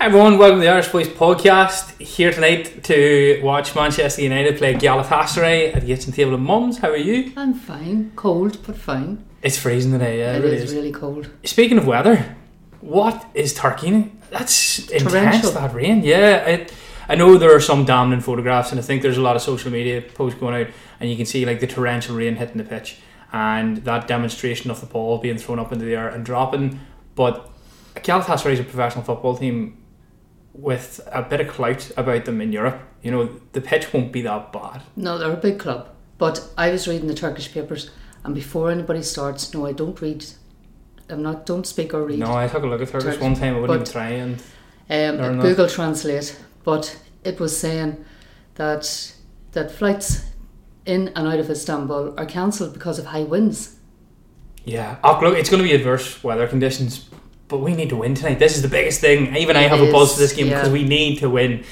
Hi everyone, welcome to the Irish Boys podcast. Here tonight to watch Manchester United play Galatasaray at the kitchen table of mums. How are you? I'm fine. Cold, but fine. It's freezing today, yeah. it really is really cold. Speaking of weather, what is Turkey? That's intense, Torrential. that rain. Yeah, it, I know there are some damning photographs, and I think there's a lot of social media posts going out, and you can see like the torrential rain hitting the pitch, and that demonstration of the ball being thrown up into the air and dropping. But Galatasaray is a professional football team with a bit of clout about them in Europe. You know, the pitch won't be that bad. No, they're a big club. But I was reading the Turkish papers, and before anybody starts, no, I don't read. I'm not. Don't speak or read. No, I took a look at Turkish Turkish, one time. I wouldn't but- even try and um. Google Translate. But it was saying that that flights in and out of Istanbul are cancelled because of high winds. Yeah, oh, look, it's going to be adverse weather conditions, but we need to win tonight. This is the biggest thing. Even I It have a buzz for this game yeah. because we need to win.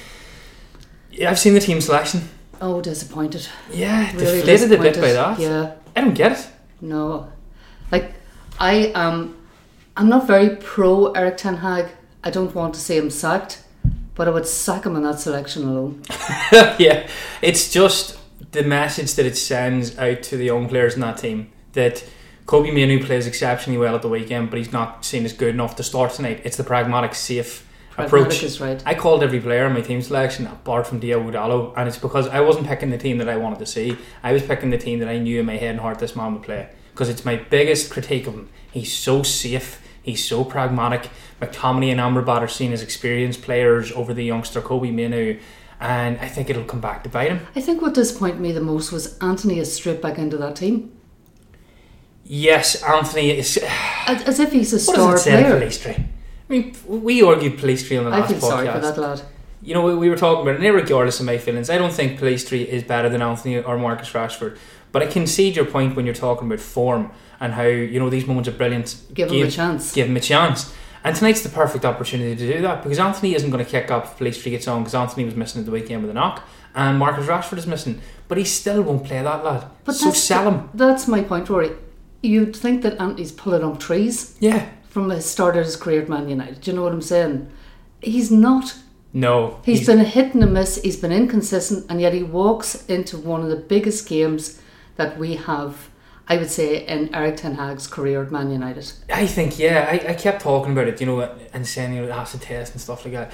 Yeah, I've seen the team selection. Oh, disappointed. Yeah, Really deflated a bit by that. Yeah. I don't get it. No, like I am. I'm not very pro Eric Ten Hag. I don't want to see him sacked, but I would sack him on that selection alone. yeah, it's just the message that it sends out to the young players in that team that Kobbie Mainoo plays exceptionally well at the weekend, but he's not seen as good enough to start tonight. It's the pragmatic, safe Pragmatic approach. is right. I called every player in my team selection apart from Diogo Dalot, and it's because I wasn't picking the team that I wanted to see. I was picking the team that I knew in my head and heart this man would play. Because it's my biggest critique of him. He's so safe, he's so pragmatic. McTominay and Amrabat are seen as experienced players over the youngster Kobbie Mainoo, and I think it'll come back to bite him. I think what disappointed me the most was Antony is stripped back into that team Yes, Antony is. as, if he's a What star does it say player. Pellistri? I mean, we argued Pellistri on the I last feel podcast. sorry for that lad. you know, we- we were talking about it, and regardless of my feelings, I don't think Pellistri is better than Antony or Marcus Rashford. But I concede your point when you're talking about form and how, you know, these moments of brilliance Give him a chance. give him a chance. And tonight's the perfect opportunity to do that because Antony isn't going to kick up if Pellistri gets on because Antony was missing at the weekend with a knock and Marcus Rashford is missing. But he still won't play that lad. But so sell him. That's my point, Rory. You'd think that Antony's pulling up trees Yeah. from the start of his career at Man United. Do you know what I'm saying? He's not. No. He's been a hit and a miss. He's been inconsistent, and yet he walks into one of the biggest games that we have. I would say in Eric Ten Hag's career at Man United. I think, yeah, I, I kept talking about it, you know, and saying, you know, acid test and stuff like that.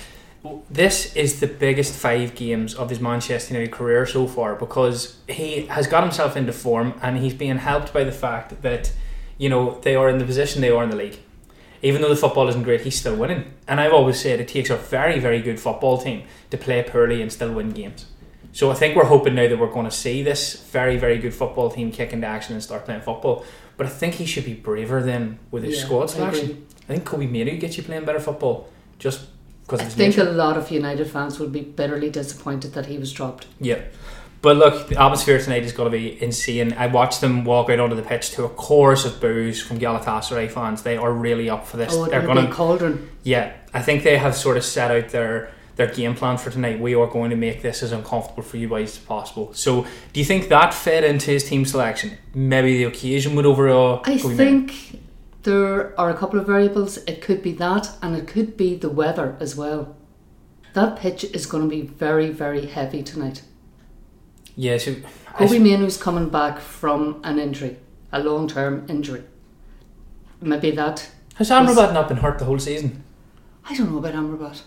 This is the biggest five games of his Manchester United career so far because he has got himself into form and he's being helped by the fact that, you know, they are in the position they are in the league. Even though the football isn't great, he's still winning. And I've always said it takes a very, very good football team to play poorly and still win games. So I think we're hoping now that we're going to see this very, very good football team kick into action and start playing football. But I think he should be braver than with his Yeah, squad I selection. agree. I think Kobbie Mainoo gets you playing better football just because I think nature. a lot of United fans would be bitterly disappointed that he was dropped. Yeah. But look, the atmosphere tonight is going to be insane. I watched them walk out onto the pitch to a chorus of boos from Galatasaray fans. They are really up for this. Oh, They're going be to a cauldron. Yeah, I think they have sort of set out their their game plan for tonight. We are going to make this as uncomfortable for you guys as possible. So, do you think that fed into his team selection? Maybe the occasion would overall. I think there are a couple of variables. It could be that, and it could be the weather as well. That pitch is going to be very, very heavy tonight. Yeah, so Kobbie Mainoo's coming back from an injury, a long term injury. Maybe that. Has Amrabat not been hurt the whole season? I don't know about Amrabat.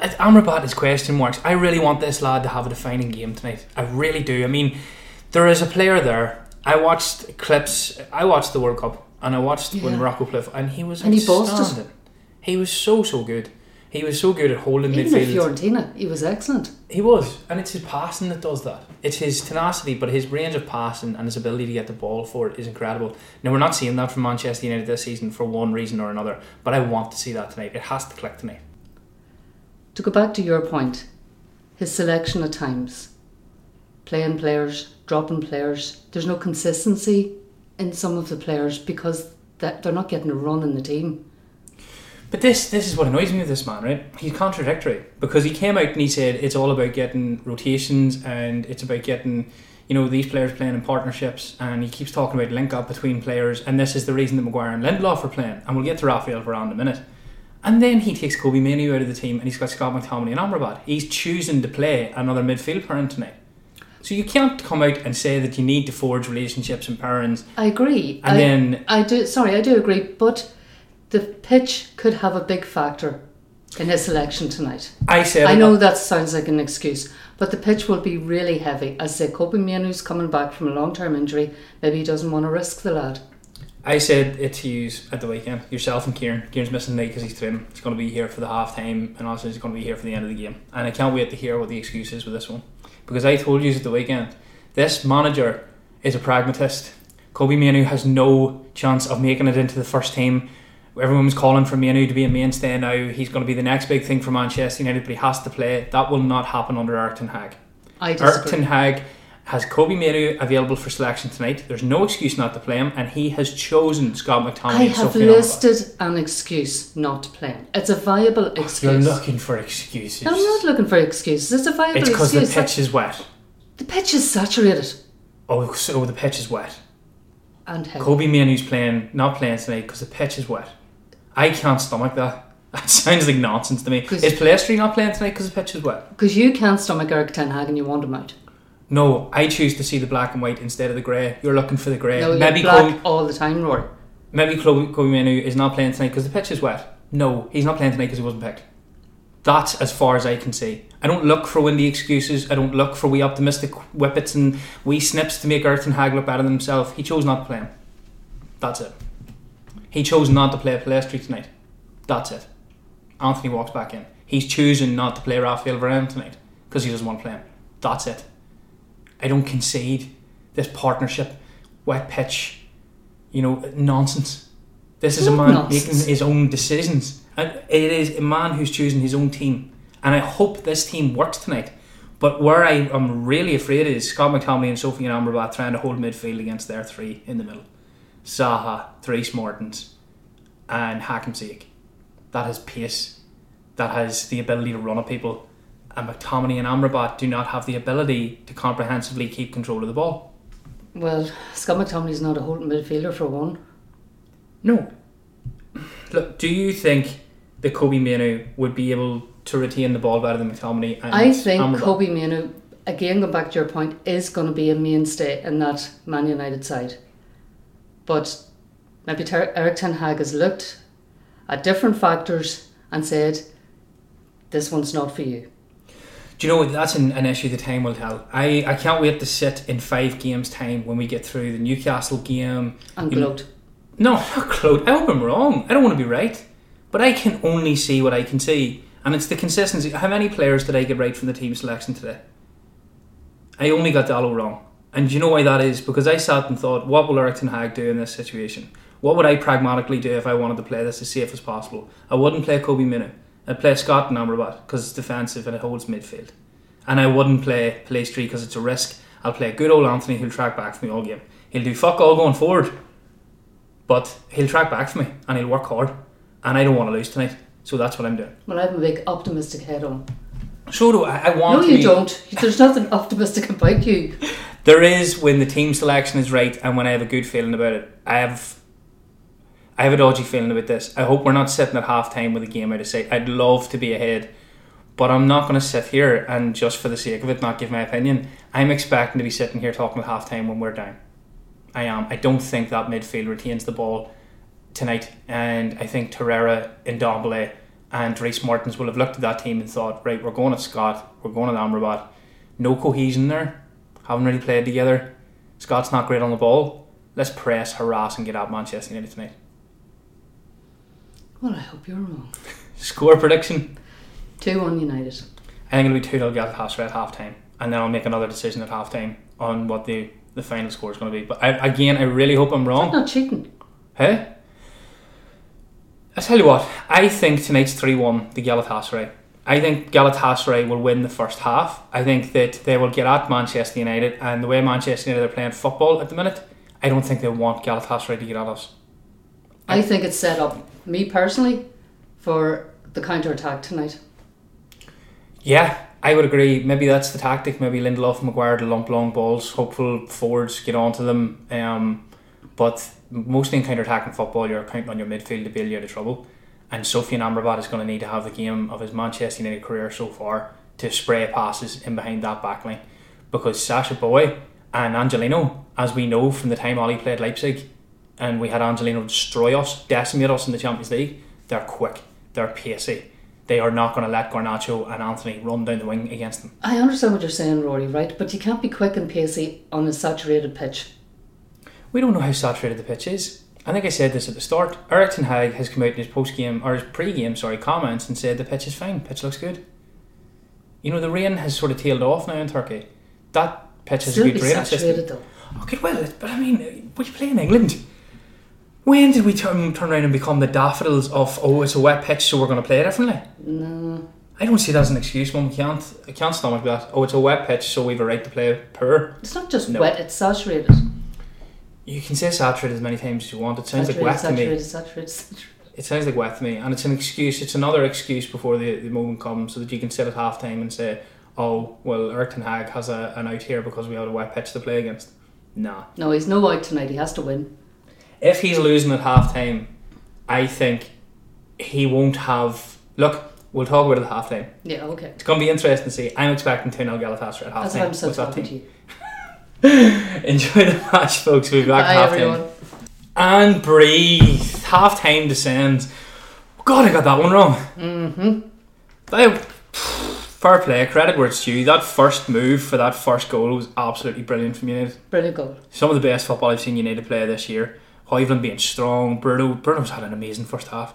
Uh, Amrabat is question marks. I really want this lad to have a defining game tonight. I really do. I mean, there is a player there. I watched clips. I watched the World Cup and I watched when Yeah. Morocco played, and he was And he. He was so so good. He was so good at holding Even midfield. Fiorentina, he was excellent. He was, and it's his passing that does that. It's his tenacity, but his range of passing and his ability to get the ball for it is incredible. Now we're not seeing that from Manchester United this season for one reason or another, but I want to see that tonight. It has to click tonight. To go back to your point, his selection at times, playing players, dropping players, there's no consistency in some of the players because that they're not getting a run in the team. But this this is what annoys me with this man, right? He's contradictory because he came out and he said it's all about getting rotations and it's about getting you know these players playing in partnerships and he keeps talking about link up between players and this is the reason that Maguire and Lindelof are playing and we'll get to Rafael Varane in a minute. And then he takes Kobbie Mainoo out of the team and he's got Scott McTominay and Amrabat. He's choosing to play another midfield pairing tonight. So you can't come out and say that you need to forge relationships and parents. I agree. And I, then- I do. Sorry, I do agree. But the pitch could have a big factor in his selection tonight. I said I know that sounds like an excuse, but the pitch will be really heavy. As say, Kobbie Mainoo's coming back from a long term injury. Maybe he doesn't want to risk the lad. I said it to you at the weekend. Yourself and Kieran. Kieran's missing tonight because he's trim. He's going to be here for the half time, and also he's going to be here for the end of the game. And I can't wait to hear what the excuse is with this one, because I told you at the weekend, this manager is a pragmatist. Kobbie Mainoo has no chance of making it into the first team. Everyone was calling for Mainoo to be a mainstay now. He's going to be the next big thing for Manchester United, but he has to play. That will not happen under Eric Ten Hag. I Eric disagree. Ten Hag has Kobbie Mainoo available for selection tonight. There's no excuse not to play him, and he has chosen Scott McTominay. I have listed an excuse not to play. him. It's a viable oh, excuse. You're looking for excuses. I'm not looking for excuses. It's a viable excuse. It's because the pitch is wet. The pitch is saturated Oh, so the pitch is wet. and heavy. Kobbie Mainoo's playing, not playing tonight because the pitch is wet. I can't stomach that. That sounds like nonsense to me. Is Pellistri not playing tonight because the pitch is wet? Because you can't stomach Eric Ten Hag and you want him out. No, I choose to see the black and white instead of the grey. You're looking for the grey. No, maybe black all the time, Rory. maybe Kobbie, Kobbie Mainoo is not playing tonight because the pitch is wet. No, he's not playing tonight because he wasn't picked. That's as far as I can see. I don't look for windy excuses. I don't look for wee optimistic whippets and wee snips to make Eric Ten Hag look better than himself. He chose not to play him. That's it. He chose not to play Pellistri tonight. That's it. Antony walks back in. He's choosing not to play Raphael Varane tonight because he doesn't want to play him. That's it. I don't concede this partnership, wet pitch, you know, nonsense. This is a man nonsense? making his own decisions. And it is a man who's choosing his own team. And I hope this team works tonight. But where I am really afraid is Scott McTominay and Sofian Amrabat trying to hold midfield against their three in the middle. Saha, Dries Mertens, and Hakim Ziyech. That has pace. That has the ability to run at people. And McTominay and Amrabat do not have the ability to comprehensively keep control of the ball. Well, Scott McTominay's not a holding midfielder for one. No. Look, do you think that Kobbie Mainoo would be able to retain the ball better than McTominay and I think Amrabat? Kobbie Mainoo, again going back to your point, is going to be a mainstay in that Man United side. But maybe Ter- Eric Ten Hag has looked at different factors and said, this one's not for you. Do you know what? That's an, an issue the time will tell. I, I can't wait to sit in five games' time when we get through the Newcastle game. Know- gloat. No, not Claude. I hope I'm wrong. I don't want to be right. But I can only see what I can see. And it's the consistency. How many players did I get right from the team selection today? I only got Dalot wrong. And do you know why that is? Because I sat and thought, what will Eric Ten Hag do in this situation? What would I pragmatically do if I wanted to play this as safe as possible? I wouldn't play Kobbie Mainoo. I'd play Scott and Amrabat because it's defensive and it holds midfield. And I wouldn't play Pellistri because it's a risk. I'll play good old Antony who'll track back for me all game. He'll do fuck all going forward, but he'll track back for me and he'll work hard. And I don't want to lose tonight, so that's what I'm doing. Well, I have a big optimistic head on. So do I. I want. No, you don't. There's nothing optimistic about you. There is when the team selection is right and when I have a good feeling about it. I have I have a dodgy feeling about this. I hope we're not sitting at half time with a game out of sight. I'd love to be ahead. But I'm not going to sit here and just for the sake of it not give my opinion. I'm expecting to be sitting here talking at half time when we're down. I am. I don't think that midfield retains the ball tonight. And I think Torreira and Dombele and Reece Martins will have looked at that team and thought, right, we're going at Scott, we're going at Amrabat. No cohesion there. Haven't really played together. Scott's not great on the ball. Let's press, harass, and get out Manchester United tonight. Well, I hope you're wrong. Score prediction. 2 1 United. I think it'll be 2 0 Galatasaray at half time. And then I'll make another decision at half time on what the, the final score is going to be. But I, again, I really hope I'm wrong. not cheating. Hey? I tell you what, I think tonight's 3 1 the Galatasaray. I think Galatasaray will win the first half. I think that they will get at Manchester United, and the way Manchester United are playing football at the minute, I don't think they want Galatasaray to get at us. I think it's set up, me personally, for the counter attack tonight. Yeah, I would agree. Maybe that's the tactic. Maybe Lindelof and Maguire to lump long balls. Hopeful forwards get onto them. Um, but mostly in counter attacking football, you're counting on your midfield to bail you out of trouble. and Sofian Amrabat is going to need to have the game of his Manchester United career so far to spray passes in behind that backline because Sacha Boey and Angelino, as we know from the time Ollie played Leipzig, and we had Angelino destroy us, decimate us in the Champions League, they're quick, they're pacey. They are not going to let Garnacho and Antony run down the wing against them. I understand what you're saying, Rory, right? But you can't be quick and pacey on a saturated pitch. We don't know how saturated the pitch is. I think I said this at the start. Eric Ten Hag has come out in his post game or his pre game, sorry, comments and said the pitch is fine. Pitch looks good. You know the rain has sort of tailed off now in Turkey. That pitch has Still a be good saturated system. though. Okay, well, but I mean, we play in England. When did we turn turn around and become the daffodils of oh it's a wet pitch so we're going to play differently? No. I don't see that as an excuse, Mum. We can't I can't stomach that. Oh, it's a wet pitch so we've a right to play poor. It's not just No. wet, it's saturated. You can say saturated as many times as you want. It sounds saturated, like wet to me. saturated, saturated, saturated. It sounds like wet to me, and it's an excuse. It's another excuse before the, the moment comes, so that you can sit at half time and say, "Oh, well, Eric Ten Hag has a, an out here because we had a wet pitch to play against." Nah. No, he's no out tonight. He has to win. If he's losing at half time, I think he won't have. Look, we'll talk about it at half time. Yeah, okay. It's going to be interesting to see. I'm expecting 2 0 Galatasaray at half That's why I'm so that talking to you. Enjoy the match, folks. We'll be back Bye, half time. And breathe. Half time descends. God, I got that one wrong. Mm-hmm. Fair play, credit where it's due. That first move for that first goal was absolutely brilliant from United. Brilliant goal. Some of the best football I've seen United play this year. Højlund being strong, Bruno Bruno's had an amazing first half.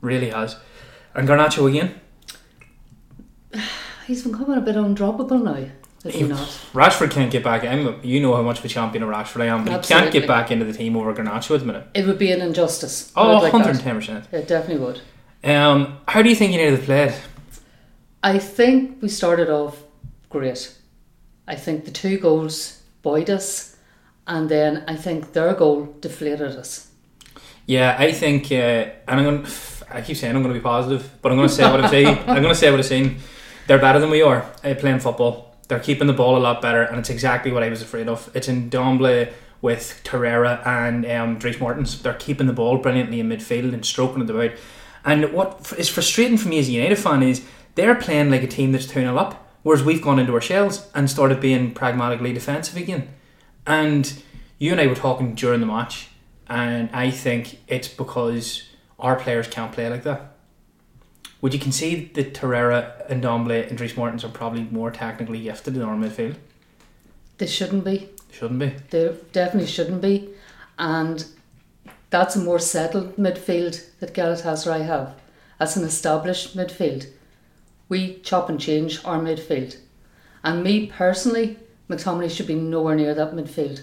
Really has. And Garnacho again. He's becoming a bit undroppable now. Is he He- not? Rashford can't get back. I'm, you know how much of a champion of Rashford I am, but he can't get back into the team over Garnacho at the minute. It would be an injustice. Oh, would like that. 110%. It definitely would. Um, how do you think you United have played? I think we started off great. I think the two goals buoyed us, and then I think their goal deflated us. Yeah, I think, uh, and I'm going. I keep saying I'm going to be positive, but I'm going to say what saying. I'm going to say what I'm saying. They're better than we are at playing football. They're keeping the ball a lot better, and it's exactly what I was afraid of. It's in Domble with Torreira and um, Dries Mertens. They're keeping the ball brilliantly in midfield and stroking it about. And what is frustrating for me as a United fan is they're playing like a team that's 2 0 up, whereas we've gone into our shells and started being pragmatically defensive again. And you and I were talking during the match, and I think it's because our players can't play like that. Would you concede that Torreira and Domble and Dries Mertens are probably more technically gifted in our midfield? They shouldn't be. Shouldn't be. They definitely shouldn't be. And that's a more settled midfield that Galatasaray have. That's an established midfield. We chop and change our midfield. And me personally, McTominay should be nowhere near that midfield.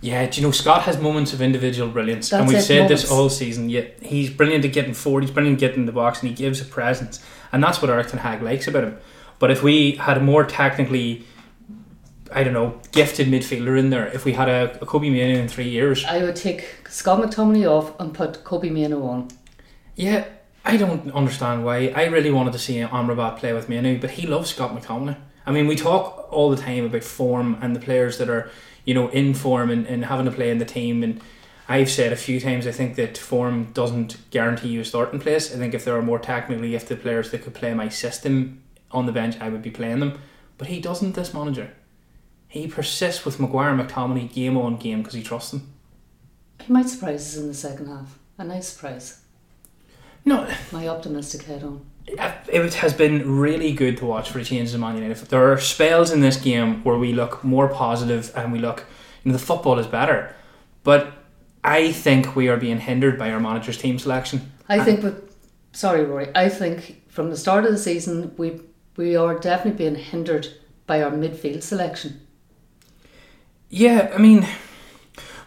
Yeah, do you know Scott has moments of individual brilliance, and we've it, said this all season. Yet he's brilliant at getting forward. He's brilliant at getting in the box, and he gives a presence, and that's what Eric Ten Hag likes about him. But if we had a more technically, I don't know, gifted midfielder in there, if we had a, a Kobbie Mainoo in three years, I would take Scott McTominay off and put Kobbie Mainoo on. yeah, I don't understand why. I really wanted to see Amrabat play with Mainoo, but he loves Scott McTominay. I mean, we talk all the time about form and the players that are, you know, in form and, and having to play in the team. And I've said a few times, I think that form doesn't guarantee you a starting place. I think if there are more technically gifted players that could play my system on the bench, I would be playing them. But he doesn't, this manager. He persists with Maguire and McTominay game on game because he trusts them. He might surprise us in the second half. A nice surprise. No, My optimistic head on. It has been really good to watch for the changes in Man United. There are spells in this game where we look more positive and we look, you know, the football is better. But I think we are being hindered by our manager's team selection. I think with sorry Rory, I think from the start of the season we we are definitely being hindered by our midfield selection. Yeah, I mean,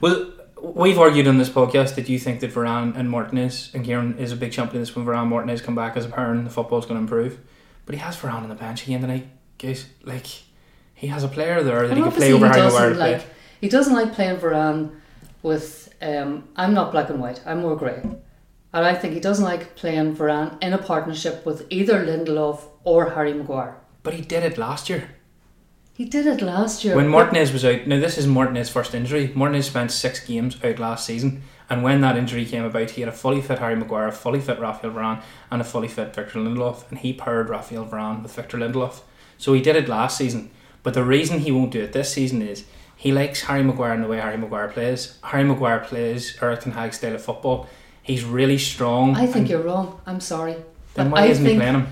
well, we've argued on this podcast that you think that Varane and Martinez and Kieran is a big champion this when Varane Martinez come back as a pair and the football's going to improve. But he has Varane on the bench again tonight, guys. Like, he has a player there that And he can play over he Harry doesn't Maguire play. like he doesn't like playing Varane with um I'm not black and white, I'm more grey. And I think he doesn't like playing Varane in a partnership with either Lindelof or Harry Maguire. But he did it last year. He did it last year. When Martinez was out, now this is Martinez's first injury. Martinez spent six games out last season, And when that injury came about, he had a fully fit Harry Maguire, a fully fit Raphael Varane, and a fully fit Victor Lindelof, and he paired Raphael Varane with Victor Lindelof. So he did it last season. But the reason he won't do it this season is he likes Harry Maguire and the way Harry Maguire plays. Harry Maguire plays Eric Ten Hag's style of football. He's really strong. I think you're wrong. I'm sorry. Then why I isn't he think playing him?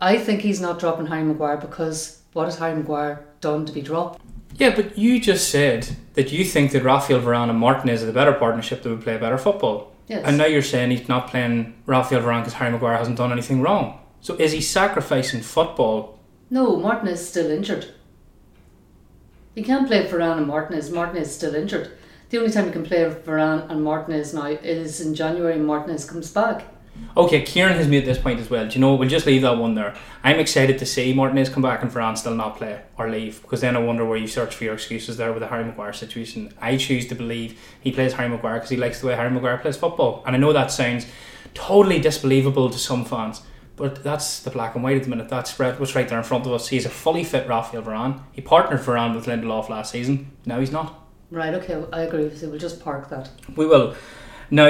I think he's not dropping Harry Maguire because what has Harry Maguire done to be dropped? Yeah, but you just said that you think that Raphael Varane and Martinez are the better partnership that would play better football. Yes. And now you're saying he's not playing Raphael Varane because Harry Maguire hasn't done anything wrong. So is he sacrificing football? No, Martinez is still injured. You can't play Varane and Martinez. Martinez is still injured. The only time you can play Varane and Martinez now is in January. and Martinez comes back. Okay, Kieran has made this point as well. Do you know? We'll just leave that one there. I'm excited to see Martinez come back and Varane still not play or leave because then I wonder where you search for your excuses there with the Harry Maguire situation. I choose to believe he plays Harry Maguire because he likes the way Harry Maguire plays football, and I know that sounds totally disbelievable to some fans. But that's the black and white at the minute. That's right- what's right there in front of us. He's a fully fit Raphael Varane. He partnered Varane with Lindelof last season. Now he's not. Right, okay, I agree with you. We'll just park that. We will. Now,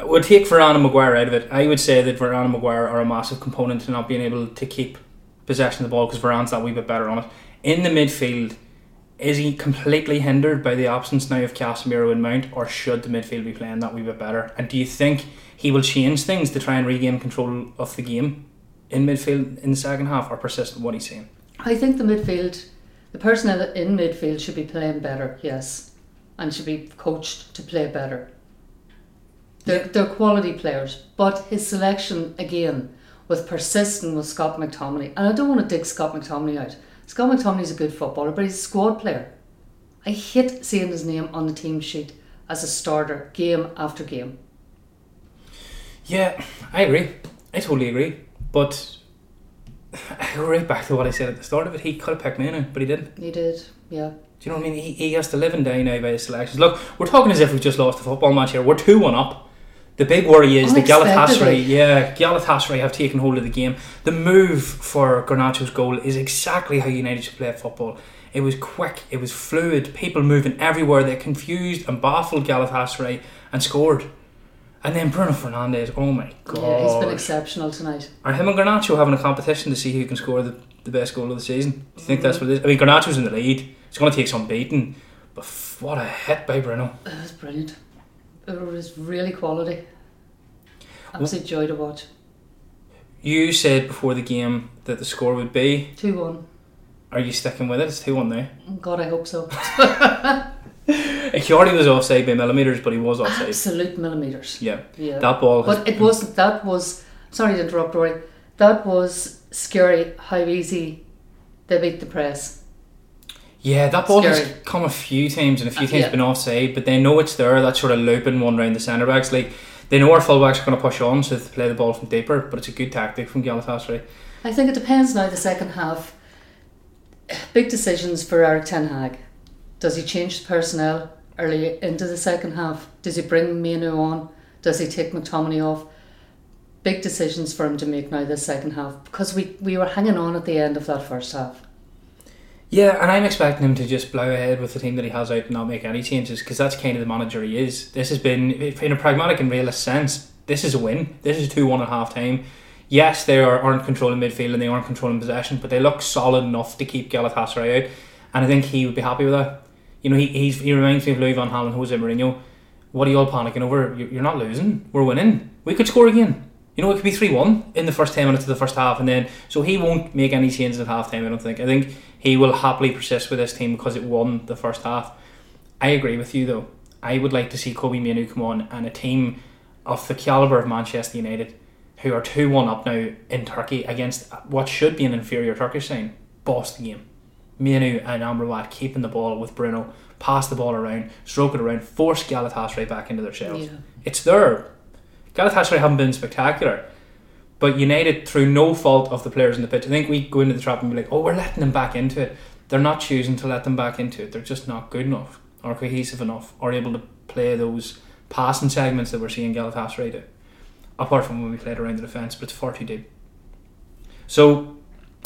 we'll take and Maguire out of it. I would say that and Maguire are a massive component to not being able to keep possession of the ball because Varane's that wee bit better on it. In the midfield, is he completely hindered by the absence now of Casemiro and Mount, or should the midfield be playing that wee bit better? And do you think he will change things to try and regain control of the game in midfield in the second half, or persist with what he's saying? I think the midfield, the personnel in midfield should be playing better, yes, and should be coached to play better. They're, they're quality players, but his selection again was persistent with Scott McTominay, and I don't want to dig Scott McTominay out. Scott McTominay's a good footballer, but he's a squad player. I hate seeing his name on the team sheet as a starter game after game. Yeah, I agree. I totally agree. But I go right back to what I said at the start of it. He could have picked Mainoo, but he didn't. He did, yeah. Do you know what I mean? He, he has to live and die now by his selections. Look, we're talking as if we've just lost the football match here. We're 2 1 up. The big worry is the Galatasaray. Yeah, Galatasaray have taken hold of the game. The move for Garnacho's goal is exactly how United should play football. It was quick, it was fluid, people moving everywhere. They confused and baffled Galatasaray and scored. And then Bruno Fernandes, oh my god. Yeah, he's been exceptional tonight. Are him and Garnacho having a competition to see who can score the, the best goal of the season? Do you think that's what it is? I mean, Garnacho's in the lead. It's going to take some beating. But f- what a hit by Bruno. It was brilliant. It was really quality. Absolute joy to watch. You said before the game that the score would be. 2 1. Are you sticking with it? It's 2 1 now. God, I hope so. He already was offside by millimetres, but he was offside. Absolute millimetres. Yeah. Yeah. That ball. but it wasn't, that was, sorry to interrupt, Rory, that was scary how easy they beat the press. Yeah, that ball has come a few times and a few Uh, times yeah. been offside, but they know it's there, that sort of looping one round the centre backs. Like, they know our fullbacks are going to push on, so they play the ball from deeper, but it's a good tactic from Galatasaray. I think it depends now, the second half. Big decisions for Eric Ten Hag. Does he change the personnel early into the second half? Does he bring Mainoo on? Does he take McTominay off? Big decisions for him to make now this second half because we, we were hanging on at the end of that first half. Yeah, and I'm expecting him to just blow ahead with the team that he has out and not make any changes because that's kind of the manager he is. This has been, in a pragmatic and realist sense, this is a win. This is 2 1 at half time. Yes, they are, aren't controlling midfield and they aren't controlling possession, but they look solid enough to keep Galatasaray out. And I think he would be happy with that. You know, he, he's, he reminds me of Louis Van and Jose Mourinho. What are you all panicking over? You're not losing. We're winning. We could score again. You know, it could be 3 1 in the first 10 minutes of the first half, and then, so he won't make any changes at half time, I don't think. I think he will happily persist with this team because it won the first half. I agree with you, though. I would like to see Kobbie Mainoo come on and a team of the calibre of Manchester United, who are 2 1 up now in Turkey against what should be an inferior Turkish team, boss the game. Mainoo and Amrabat keeping the ball with Bruno, pass the ball around, stroke it around, force Galatasaray right back into their shells. Yeah. It's there. Galatasaray haven't been spectacular, but United, through no fault of the players in the pitch, I think we go into the trap and be like, "Oh, we're letting them back into it." They're not choosing to let them back into it. They're just not good enough, or cohesive enough, or able to play those passing segments that we're seeing Galatasaray do. Apart from when we played around the defence, but it's far too deep. So,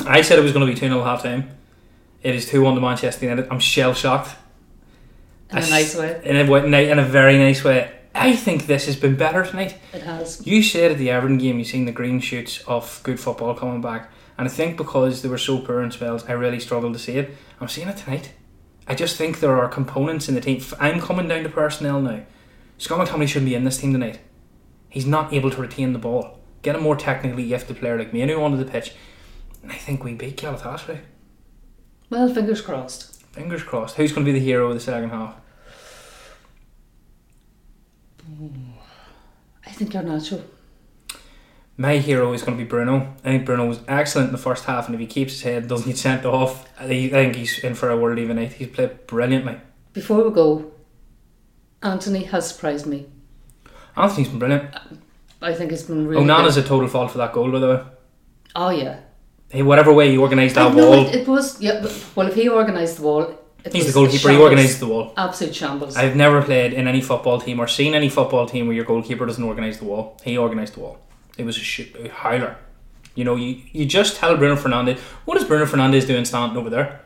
I said it was going to be 2 0 half time. It is 2 1 to Manchester United. I'm shell shocked In a nice way. in a, in a very nice way. I think this has been better tonight. It has. You said at the Everton game you've seen the green shoots of good football coming back, and I think because they were so poor in spells, I really struggled to see it. I'm seeing it tonight. I just think there are components in the team. I'm coming down to personnel now. Scott McTominay shouldn't be in this team tonight. He's not able to retain the ball. Get a more technically gifted player like Mainoo onto the pitch, and I think we beat Galatasaray. Well, fingers crossed. Fingers crossed. Who's going to be the hero of the second half? I think you're natural. My hero is going to be Bruno. I think Bruno was excellent in the first half, and if he keeps his head, doesn't get sent off, I think he's in for a world even night. He's played brilliantly. Before we go, Antony has surprised me. Antony's been brilliant. I think it's been really. Onana's good. a total fault for that goal, by the way. Oh yeah. Hey, whatever way he organised that know wall, it, it was yeah. Well, if he organised the wall, it he's the goalkeeper. He shambles. organised the wall. Absolute shambles. I've never played in any football team or seen any football team where your goalkeeper doesn't organise the wall. He organised the wall. It was a, shit, a howler. You know, you, you just tell Bruno Fernandes, what is Bruno Fernandes doing standing over there?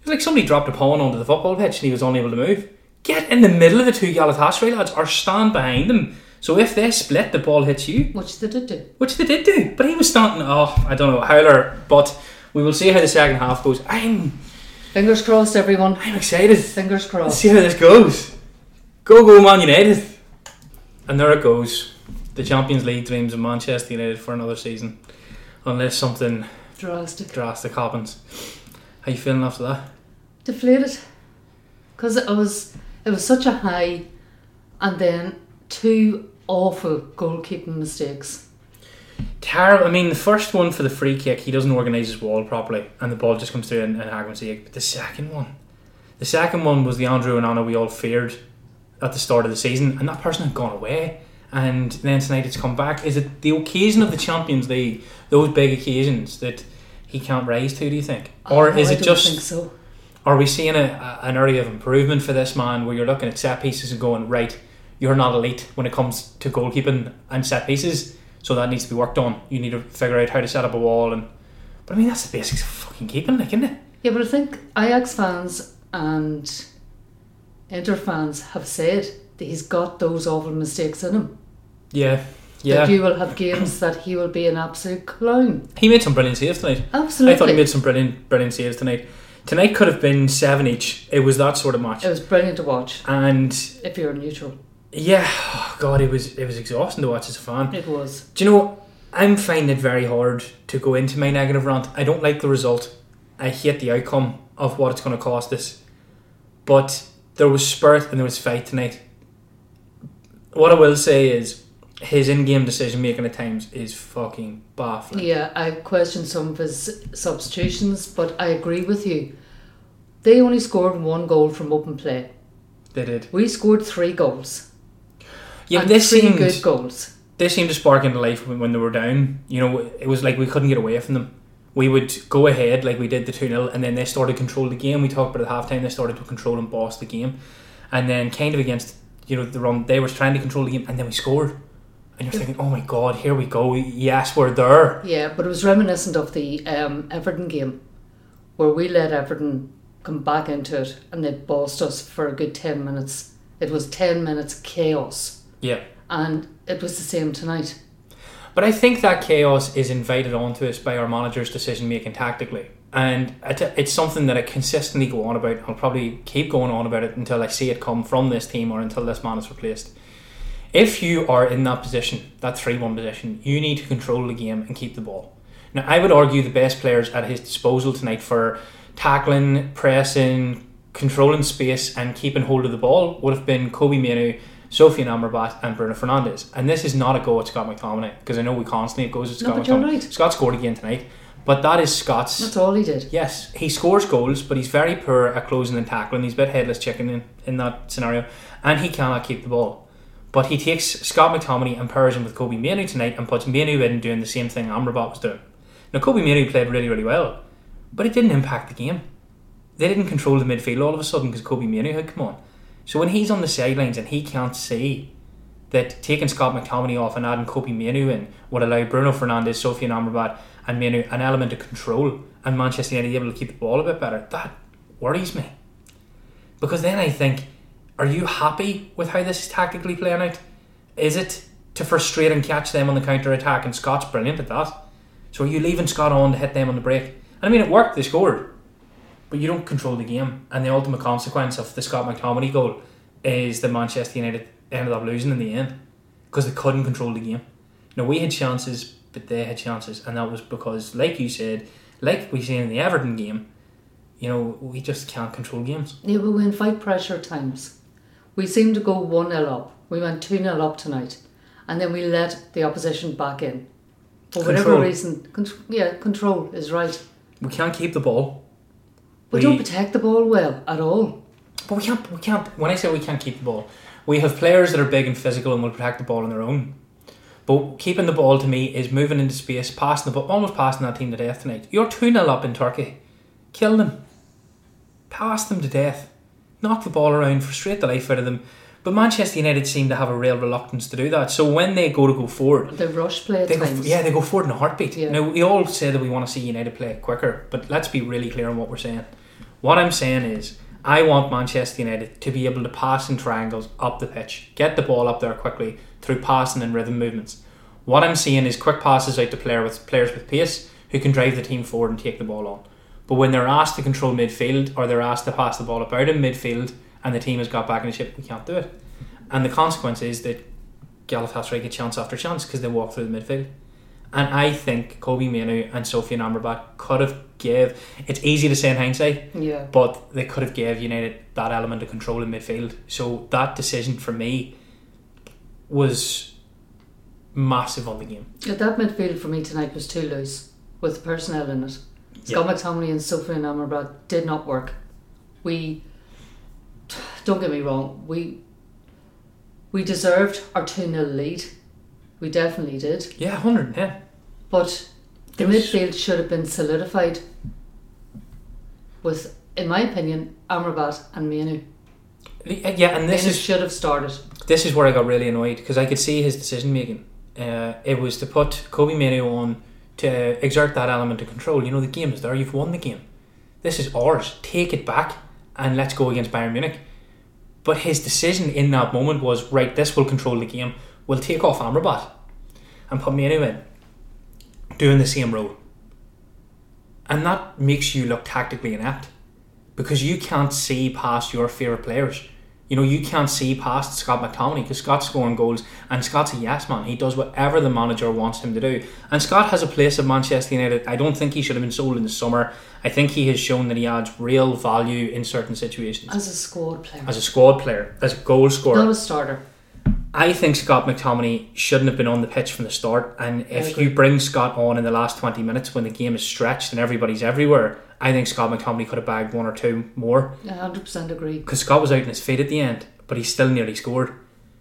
It's like somebody dropped a pawn onto the football pitch and he was unable to move. Get in the middle of the two Galatasaray lads or stand behind them. So if they split, the ball hits you, which they did do. which they did do. But he was standing, oh, I don't know, howler. But we will see how the second half goes. I'm, Fingers crossed, everyone. I'm excited. Fingers Let's crossed. see how this goes. Go, go, Man United. And there it goes. The Champions League dreams of Manchester United for another season. Unless something Drastic. drastic happens. How you feeling after that? Deflated. Because it was it was such a high, and then two awful goalkeeping mistakes. Terrible. I mean, the first one for the free kick, he doesn't organise his wall properly, and the ball just comes through and, and Hagman's sake. But the second one, the second one was the André Onana we all feared at the start of the season, and that person had gone away. And then tonight it's come back. Is it the occasion of the Champions League, those big occasions that he can't rise to? Do you think, oh, or Oh, is I it don't just think so. are we seeing a, a, an area of improvement for this man where you're looking at set pieces and going, right, you're not elite when it comes to goalkeeping and set pieces, so that needs to be worked on. You need to figure out how to set up a wall and but I mean that's the basics of fucking keeping, like, isn't it? Yeah, but I think Ajax fans and Inter fans have said that he's got those awful mistakes in him. Yeah. Yeah. That you will have games that he will be an absolute clown. he made some brilliant saves tonight. Absolutely. I thought he made some brilliant brilliant saves tonight. Tonight could have been seven each. It was that sort of match. It was brilliant to watch And if you're neutral. Yeah, oh God, it was it was exhausting to watch as a fan. It was. Do you know, I'm finding it very hard to go into my negative rant. I don't like the result. I hate the outcome of what it's going to cost us. But there was spirit and there was fight tonight. What I will say is his in-game decision making at times is fucking baffling. Yeah, I question some of his substitutions, but I agree with you. They only scored one goal from open play. They did. We scored three goals. Yeah, and this seemed good goals. they seemed to spark into life when, when they were down. You know, it was like we couldn't get away from them. We would go ahead like we did the 2 0, and then they started to control the game. We talked about at half time, they started to control and boss the game. And then, kind of against you know the run, they were trying to control the game, and then we scored. And you're thinking, oh my god, here we go. Yes, we're there. Yeah, but it was reminiscent of the um, Everton game where we let Everton come back into it and they bossed us for a good 10 minutes. It was 10 minutes chaos. Yeah. And it was the same tonight. But I think that chaos is invited onto us by our manager's decision making tactically. And it's something that I consistently go on about. I'll probably keep going on about it until I see it come from this team or until this man is replaced. If you are in that position, that 3 1 position, you need to control the game and keep the ball. Now, I would argue the best players at his disposal tonight for tackling, pressing, controlling space, and keeping hold of the ball would have been Kobbie Mainoo, Sofian Amrabat, and Bruno Fernandes. And this is not a goal at Scott McTominay because I know we constantly it goes at No, Scott you're McTominay. right. Scott scored again tonight, but that is Scott's. That's all he did. Yes, he scores goals, but he's very poor at closing and tackling. He's a bit headless chicken in, in that scenario, and he cannot keep the ball. But he takes Scott McTominay and pairs him with Kobbie Mainoo tonight and puts Mainoo in doing the same thing Amrabat was doing. Now, Kobbie Mainoo played really, really well, but it didn't impact the game. They didn't control the midfield all of a sudden because Kobbie Mainoo had come on. So when he's on the sidelines and he can't see that taking Scott McTominay off and adding Kobbie Mainoo in would allow Bruno Fernandes, Sofian Amrabat, and Mainoo an element of control and Manchester United able to keep the ball a bit better, that worries me. Because then I think, Are you happy with how this is tactically playing out? Is it to frustrate and catch them on the counter attack? And Scott's brilliant at that. So are you leaving Scott on to hit them on the break? And I mean, it worked. They scored, but you don't control the game. And the ultimate consequence of the Scott McTominay goal is that Manchester United ended up losing in the end because they couldn't control the game. Now we had chances, but they had chances, and that was because, like you said, like we seen in the Everton game, you know, we just can't control games. Yeah, but we fight pressure at times. We seem to go 1 0 up. We went 2 0 up tonight. And then we let the opposition back in. For whatever reason, con- yeah, control is right. We can't keep the ball. We, We- don't protect the ball well at all. But we can't. We can't. When I say we can't keep the ball, we have players that are big and physical and will protect the ball on their own. But keeping the ball to me is moving into space, passing the ball, almost passing that team to death tonight. You're two 0 up in Turkey. Kill them. Pass them to death. Knock the ball around, frustrate the life out of them. But Manchester United seem to have a real reluctance to do that. So when they go to go forward, The rush play they go, yeah, they go forward in a heartbeat. Yeah. Now we all say that we want to see United play quicker, but let's be really clear on what we're saying. What I'm saying is, I want Manchester United to be able to pass in triangles up the pitch, get the ball up there quickly through passing and rhythm movements. What I'm seeing is quick passes out to player with players with pace who can drive the team forward and take the ball on. But when they're asked to control midfield or they're asked to pass the ball about in midfield and the team has got back in the ship, we can't do it. And the consequence is that Galatasaray get chance after chance because they walk through the midfield. And I think Kobbie Mainoo and Sofian Amrabat could have gave. It's easy to say in hindsight, Yeah. but they could have gave United that element of control in midfield. So that decision for me was massive on the game. Yeah, that midfield for me tonight was too loose with personnel in it. Scott McTominay and Sofian Amrabat did not work. We don't get me wrong, we we deserved our 2 0 lead. We definitely did. Yeah, hundred. Yeah, But the was- midfield should have been solidified with, in my opinion, Amrabat and Mainoo. yeah, and this Mainoo is should have started. this is where I got really annoyed because I could see his decision making. Uh, it was to put Kobbie Mainoo on to exert that element of control. You know, the game is there. You've won the game. This is ours. Take it back and let's go against Bayern Munich. But his decision in that moment was right. This will control the game. We'll take off Amrabat and put Mainoo in, doing the same role. And that makes you look tactically inept because you can't see past your favourite players. You know, you can't see past Scott McTominay because Scott's scoring goals and Scott's a yes man. He does whatever the manager wants him to do. And Scott has a place at Manchester United. I don't think he should have been sold in the summer. I think he has shown that he adds real value in certain situations. As a squad player. As a squad player, as a goal scorer. Not a starter. I think Scott McTominay shouldn't have been on the pitch from the start. And if you bring Scott on in the last 20 minutes when the game is stretched and everybody's everywhere, I think Scott McTominay could have bagged one or two more I 100% agree. because Scott was out on his feet at the end, but he still nearly scored.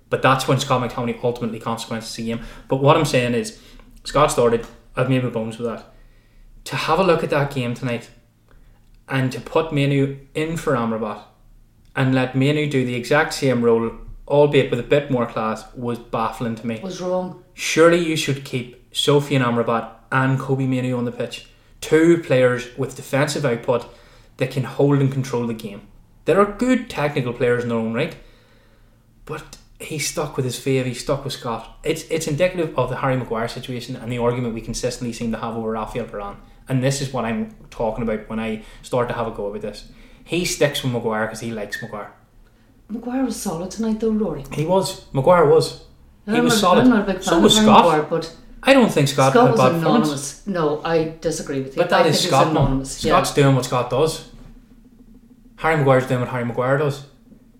But that's when Scott McTominay ultimately consequences the game. But what I'm saying is, Scott started. I've made my bones with that. To have a look at that game tonight, and to put Mainoo in for Amrabat, and let Mainoo do the exact same role, albeit with a bit more class, was baffling to me. Was wrong. Surely you should keep Sofian Amrabat and Kobbie Mainoo on the pitch. Two players with defensive output that can hold and control the game. They are good technical players in their own right, but he's stuck with his fave. He's stuck with Scott. It's it's indicative of the Harry Maguire situation and the argument we consistently seem to have over Rafael Varane. And this is what I'm talking about when I start to have a go about this. He sticks with Maguire because he likes Maguire. Maguire was solid tonight though, Rory. He was. Maguire was. He I'm was not- solid. I'm not a big fan So of was Harry Scott. Maguire, but I don't think Scott, Scott had was bad anonymous. No, I disagree with you. But that I is Scott anonymous. Yeah. Scott's doing what Scott does. Harry Maguire's doing what Harry Maguire does.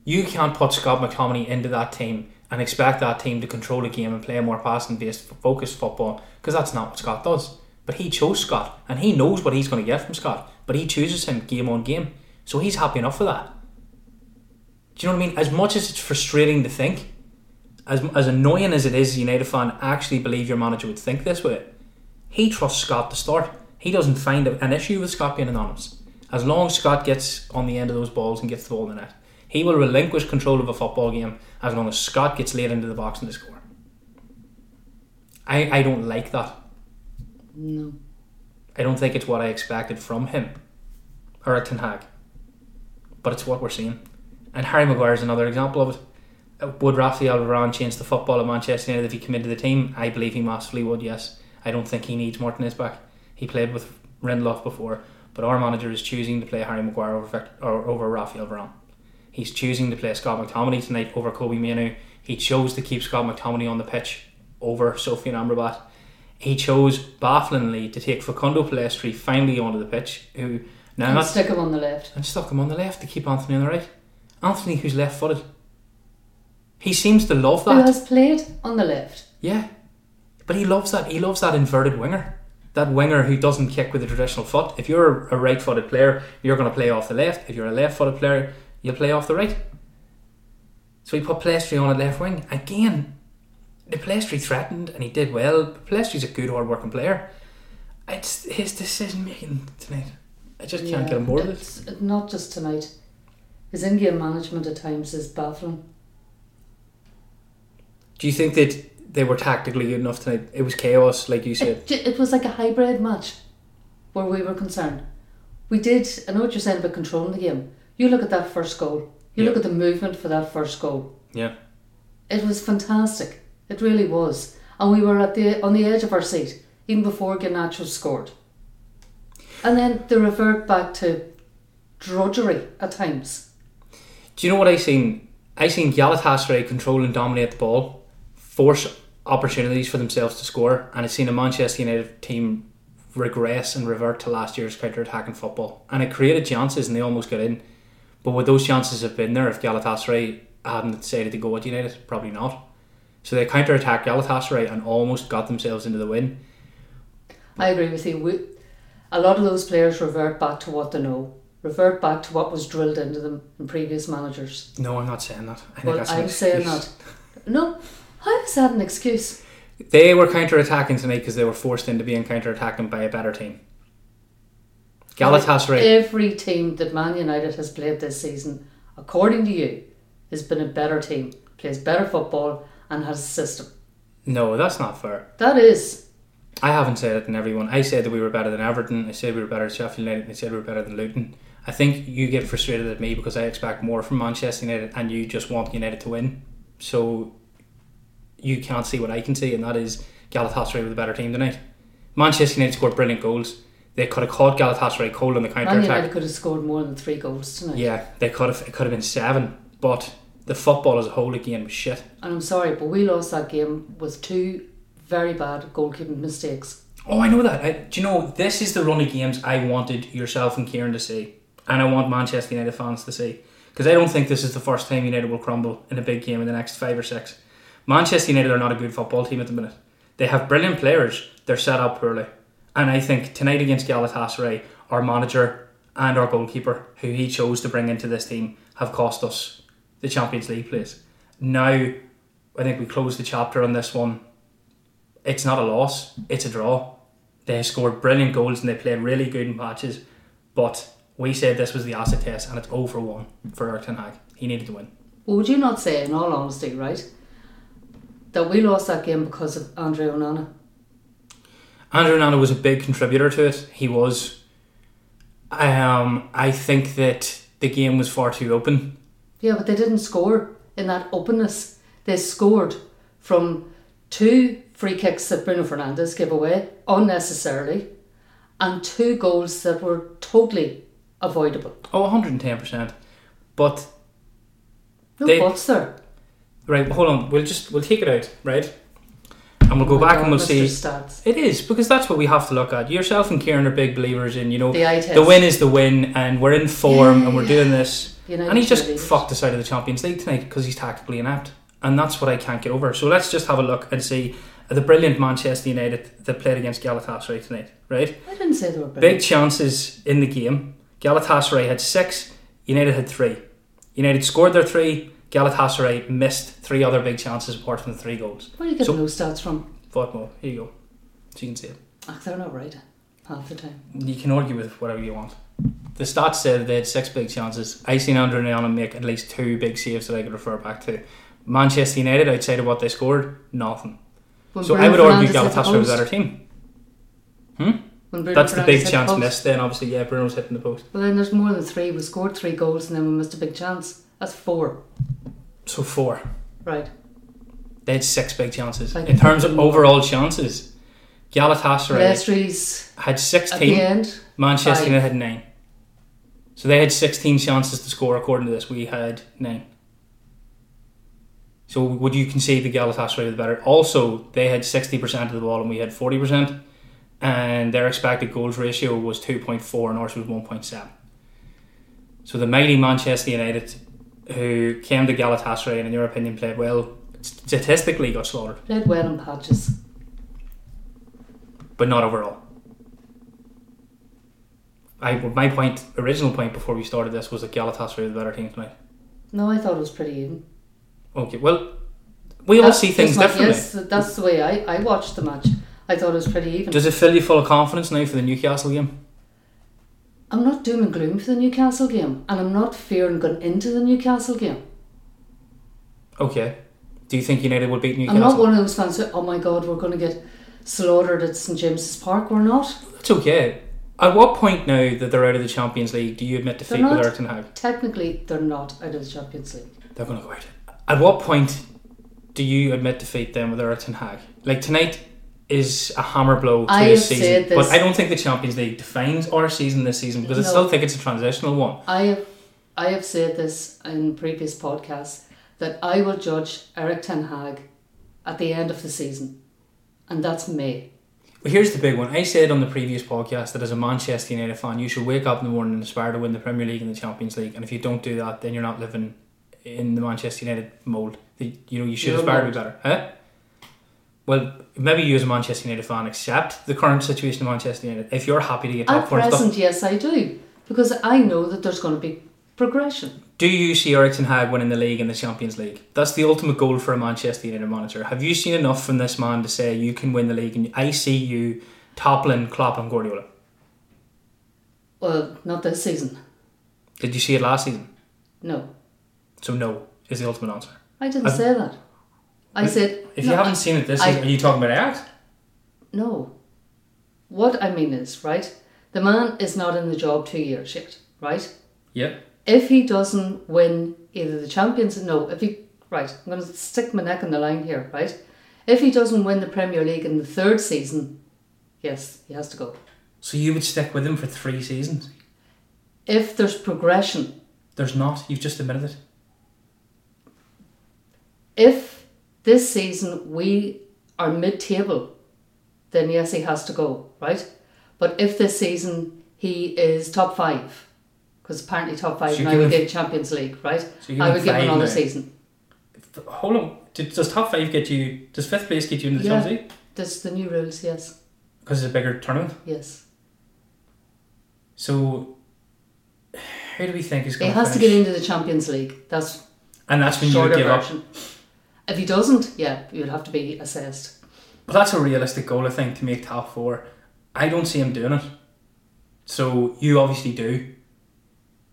You can't put Scott McTominay into that team and expect that team to control the game and play a more passing based focused football because that's not what Scott does. But he chose Scott and he knows what he's going to get from Scott. But he chooses him game on game. So he's happy enough for that. Do you know what I mean? As much as it's frustrating to think, as, as annoying as it is, United fan actually believe your manager would think this way, he trusts Scott to start. He doesn't find an issue with Scott being anonymous. As long as Scott gets on the end of those balls and gets the ball in the net, he will relinquish control of a football game as long as Scott gets laid into the box and to score. I, I don't like that. No. I don't think it's what I expected from him or a Ten Hag. But it's what we're seeing. And Harry Maguire is another example of it. Uh, Would Rafael Varane change the football of Manchester United if he came into the team? I believe he massively would, yes. I don't think he needs Martinez back. He played with Lindelof before, but our manager is choosing to play Harry Maguire over, Vic- or over Rafael Varane. He's choosing to play Scott McTominay tonight over Kobbie Mainoo. He chose to keep Scott McTominay on the pitch over Sofian Amrabat. He chose bafflingly to take Facundo Pellistri finally onto the pitch, who now and stick him on the left. and stuck him on the left to keep Antony on the right. Antony, who's left footed. He seems to love that. Who has played on the left. Yeah. But he loves that. He loves that inverted winger. That winger who doesn't kick with the traditional foot. If you're a right footed player, you're going to play off the left. If you're a left footed player, you'll play off the right. So he put Pellistri on at left wing. Again, the Pellistri threatened and he did well. But a good, hard working player. It's his decision making tonight. I just can't Yeah, get on board with it. Not just tonight. His in-game management at times is baffling. Do you think that they were tactically good enough tonight? It was chaos, like you said. It, it was like a hybrid match where we were concerned. We did, I know what you're saying about controlling the game. You look at that first goal, you look at the movement for that first goal. Yeah. It was fantastic. It really was. And we were at the on the edge of our seat even before Garnacho scored. And then they revert back to drudgery at times. Do you know what I seen? I seen Galatasaray control and dominate the ball, force opportunities for themselves to score, and I've seen a Manchester United team regress and revert to last year's counter-attacking football. And it created chances, and they almost got in. But would those chances have been there if Galatasaray hadn't decided to go at United? Probably not. So they counter-attacked Galatasaray and almost got themselves into the win. I agree with you. A lot of those players revert back to what they know, revert back to what was drilled into them in previous managers. No, I'm not saying that. I think well, I'm saying that. No, how is that an excuse? They were counter attacking tonight because they were forced into being counter attacking by a better team. Galatasaray. Every team that Man United has played this season, according to you, has been a better team, plays better football, and has a system. No, that's not fair. That is. I haven't said it in everyone. I said that we were better than Everton. I said we were better than Sheffield United. I said we were better than Luton. I think you get frustrated at me because I expect more from Manchester United and you just want United to win. So you can't see what I can see, and that is Galatasaray with a better team tonight. Manchester United scored brilliant goals. They could have caught Galatasaray cold on the counter attack. United could have scored more than three goals tonight. Yeah, they could have. It could have been seven, but the football as a whole again was shit. And I'm sorry, but we lost that game with two very bad goalkeeping mistakes. Oh, I know that. I, do you know this is the run of games I wanted yourself and Kieran to see, and I want Manchester United fans to see because I don't think this is the first time United will crumble in a big game in the next five or six. Manchester United are not a good football team at the minute. They have brilliant players. They're set up poorly, and I think tonight against Galatasaray, our manager and our goalkeeper, who he chose to bring into this team, have cost us the Champions League place. Now, I think we close the chapter on this one it's not a loss, it's a draw. They scored brilliant goals and they played really good matches, but we said this was the acid test and it's 0 for 1 for Eric Ten Hag. He needed to win. Would you not say, in all honesty, right, that we lost that game because of André Onana? André Onana was a big contributor to it. He was. Um, I think that the game was far too open. Yeah, but they didn't score in that openness. They scored from two free kicks that Bruno Fernandes gave away unnecessarily and two goals that were totally avoidable. Oh, 110%. But, No They- buts there. right, hold on. We'll just, we'll take it out, right? And we'll go Oh back God, and we'll Mr. see. Stats. It is, because that's what we have to look at. Yourself and Kieran are big believers in, you know, The the win is the win and we're in form Yeah, and we're doing this. United and he just cheerleaders. fucked us out of the Champions League tonight because he's tactically inept. And that's what I can't get over. So let's just have a look and see the brilliant Manchester United that played against Galatasaray tonight, right? I didn't say they were Big chances in the game. Galatasaray had six, United had three. United scored their three, Galatasaray missed three other big chances apart from the three goals. Where are you getting So- those stats from? More, here you go. So you can see it. Ach, they're not right half the time. You can argue with whatever you want. The stats said they had six big chances. I seen André Onana make at least two big saves that I could refer back to. Manchester United, outside of what they scored, nothing. So Bruno I would argue Fernandes Galatasaray was a better team. Hmm? When Bruno That's the big hit chance post. missed. Then obviously, yeah, Bruno's hitting the post. Well, then there's more than three. We scored three goals and then we missed a big chance. That's four. So four. Right. They had six big chances. Like In terms of more. overall chances, Galatasaray Lestri's had at the 16, end. Manchester. United had 9. So they had 16 chances to score according to this. We had 9. So would you concede the Galatasaray were the better? Also, they had 60% of the ball and we had 40%. And their expected goals ratio was 2.4 and ours was 1.7. So the mighty Manchester United, who came to Galatasaray and in your opinion played well, statistically got slaughtered, Played well in patches. but not overall. I my point, original point before we started this was that Galatasaray the better team tonight. No, I thought it was pretty even. Okay, well, we all see things differently. Yes, that's the way I, I watched the match. I thought it was pretty even. Does it fill you full of confidence now for the Newcastle game? I'm not doom and gloom for the Newcastle game, and I'm not fearing going into the Newcastle game. Okay. Do you think United will beat Newcastle? I'm not one of those fans who, oh my god, we're going to get slaughtered at St James's Park. We're not. That's okay. At what point now that they're out of the Champions League do you admit defeat They're with not. Eric Ten Hag? Technically, they're not out of the Champions League. They're going to go out. At what point do you admit defeat them with Ten Hag? Like tonight is a hammer blow to I his have season, said this- but I don't think the Champions League defines our season this season because I still think it's a transitional one. I have, I have said this in previous podcasts that I will judge Eric Ten Hag at the end of the season, and that's May. Well, here's the big one. I said on the previous podcast that as a Manchester United fan, you should wake up in the morning and aspire to win the Premier League and the Champions League. And if you don't do that, then you're not living in the Manchester United mould. You know, you should Your aspire to be better. Huh? Well, maybe you as a Manchester United fan accept the current situation of Manchester United. If you're happy to get top At four and stuff, present, yes, I do, because I know that there's going to be progression. do you see Eric Ten Hag winning the league and the Champions League? That's the ultimate goal for a Manchester United manager. Have you seen enough from this man to say you can win the league? And I see you toppling Klopp and Guardiola. Well, not this season. Did you see it last season? No, So no is the ultimate answer. I didn't I've- say that. I said If no, you haven't I- seen it this I- season, are you talking about Ajax? No. What I mean is, right? The man is not in the job two years yet, right? Yeah. If he doesn't win either the Champions, no, if he, right, I'm going to stick my neck on the line here, right? If he doesn't win the Premier League in the third season, yes, he has to go. So you would stick with him for three seasons? If there's progression, There's not. You've just admitted it. if this season we are mid table, then yes, he has to go, right? But if this season he is top five, because apparently top five, So I would give Champions League, right? So I would give him another now. season. Hold on. Does top five get you? Does fifth place get you into the Yeah. Champions League? That's the new rules, yes, Because it's a bigger tournament. yes. So who do we think is going to? He has to get into the Champions League. That's And that's when you would give up. If he doesn't, yeah, you'd have to be assessed. But that's a realistic goal, I think, to make top four. I don't see him doing it. So you obviously do.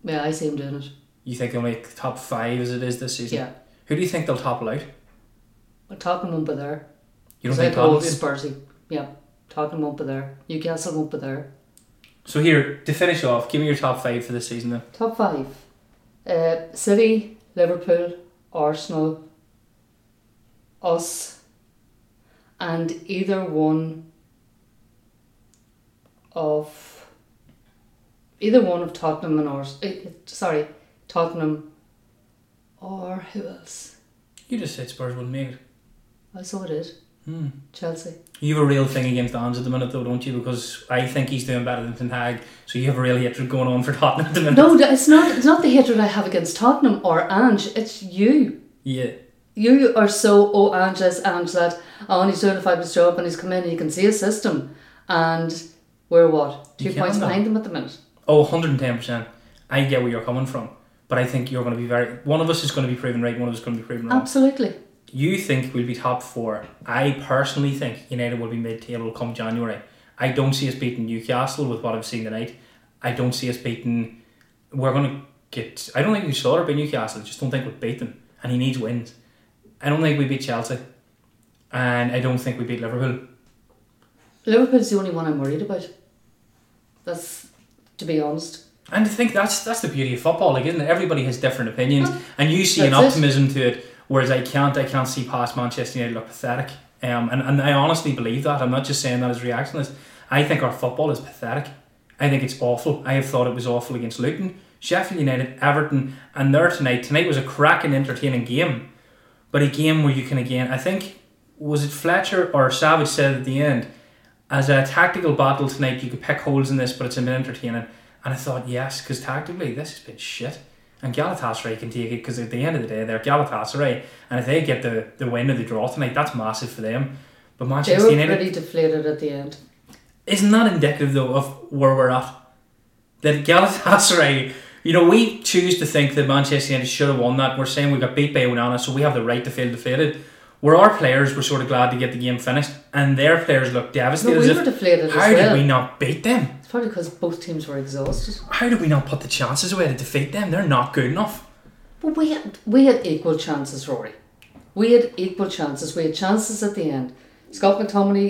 Yeah, I see him doing it. You think he'll make top five as it is this season? Yeah, Who do you think they'll topple out? but Tottenham won't be there. You don't think I told Tottenham? Spursy. Yeah, Tottenham won't be there. Newcastle won't be there. So here, to finish off, give me your top five for this season then. Top five: uh, City, Liverpool, Arsenal, us, and either one of either one of Tottenham and Ars. eh, Sorry, Tottenham, or who else? You just said Spurs wouldn't make it. I saw it. Hmm. Chelsea. You have a real thing against Ange at the minute, though, don't you? Because I think he's doing better than Ten Hag, so you have a real hatred going on for Tottenham at the minute. No, it's not. It's not the hatred I have against Tottenham or Ange. It's you. Yeah. You are so oh Ange this Ange that oh and he's doing a fabulous job and he's come in and you can see a system and we're what two points behind them at the minute. Oh, 110%. I get where you're coming from, but I think you're going to be very. One of us is going to be proven right, one of us is going to be proven wrong. Absolutely. You think we'll be top four. I personally think United will be mid table come January. I don't see us beating Newcastle with what I've seen tonight. I don't see us beating. We're going to get. I don't think we slaughtered by Newcastle. I just don't think we'll beat them. And he needs wins. I don't think we beat Chelsea. And I don't think we beat Liverpool. Liverpool's the only one I'm worried about. That's to be honest. And I think that's that's the beauty of football, like isn't it? Everybody has different opinions, Well, and you see an that's it. optimism to it, whereas I can't. I can't see past Manchester United look pathetic. Um, and, and I honestly believe that. I'm not just saying that as reactionist. I think our football is pathetic. I think it's awful. I have thought it was awful against Luton, Sheffield United, Everton, and there tonight. Tonight was a cracking, entertaining game, but a game where you can again. I think was it Fletcher or Savage said at the end, as a tactical battle tonight, you could pick holes in this, but it's been entertaining. And I thought yes, because tactically this has been shit. And Galatasaray can take it because at the end of the day they're Galatasaray, and if they get the, the win or the draw tonight, that's massive for them. But Manchester They were United pretty deflated at the end. isn't that indicative though of where we're at? That Galatasaray, you know, we choose to think that Manchester United should have won that. We're saying we got beat by Onana, so we have the right to feel deflated. Where our players were sort of glad to get the game finished, and their players looked No, devastated. we as were deflated how as well. did we not beat them? It's probably because both teams were exhausted. How did we not put the chances away to defeat them? They're not good enough. But we had we had equal chances, Rory. We had equal chances. We had chances at the end. Scott McTominay,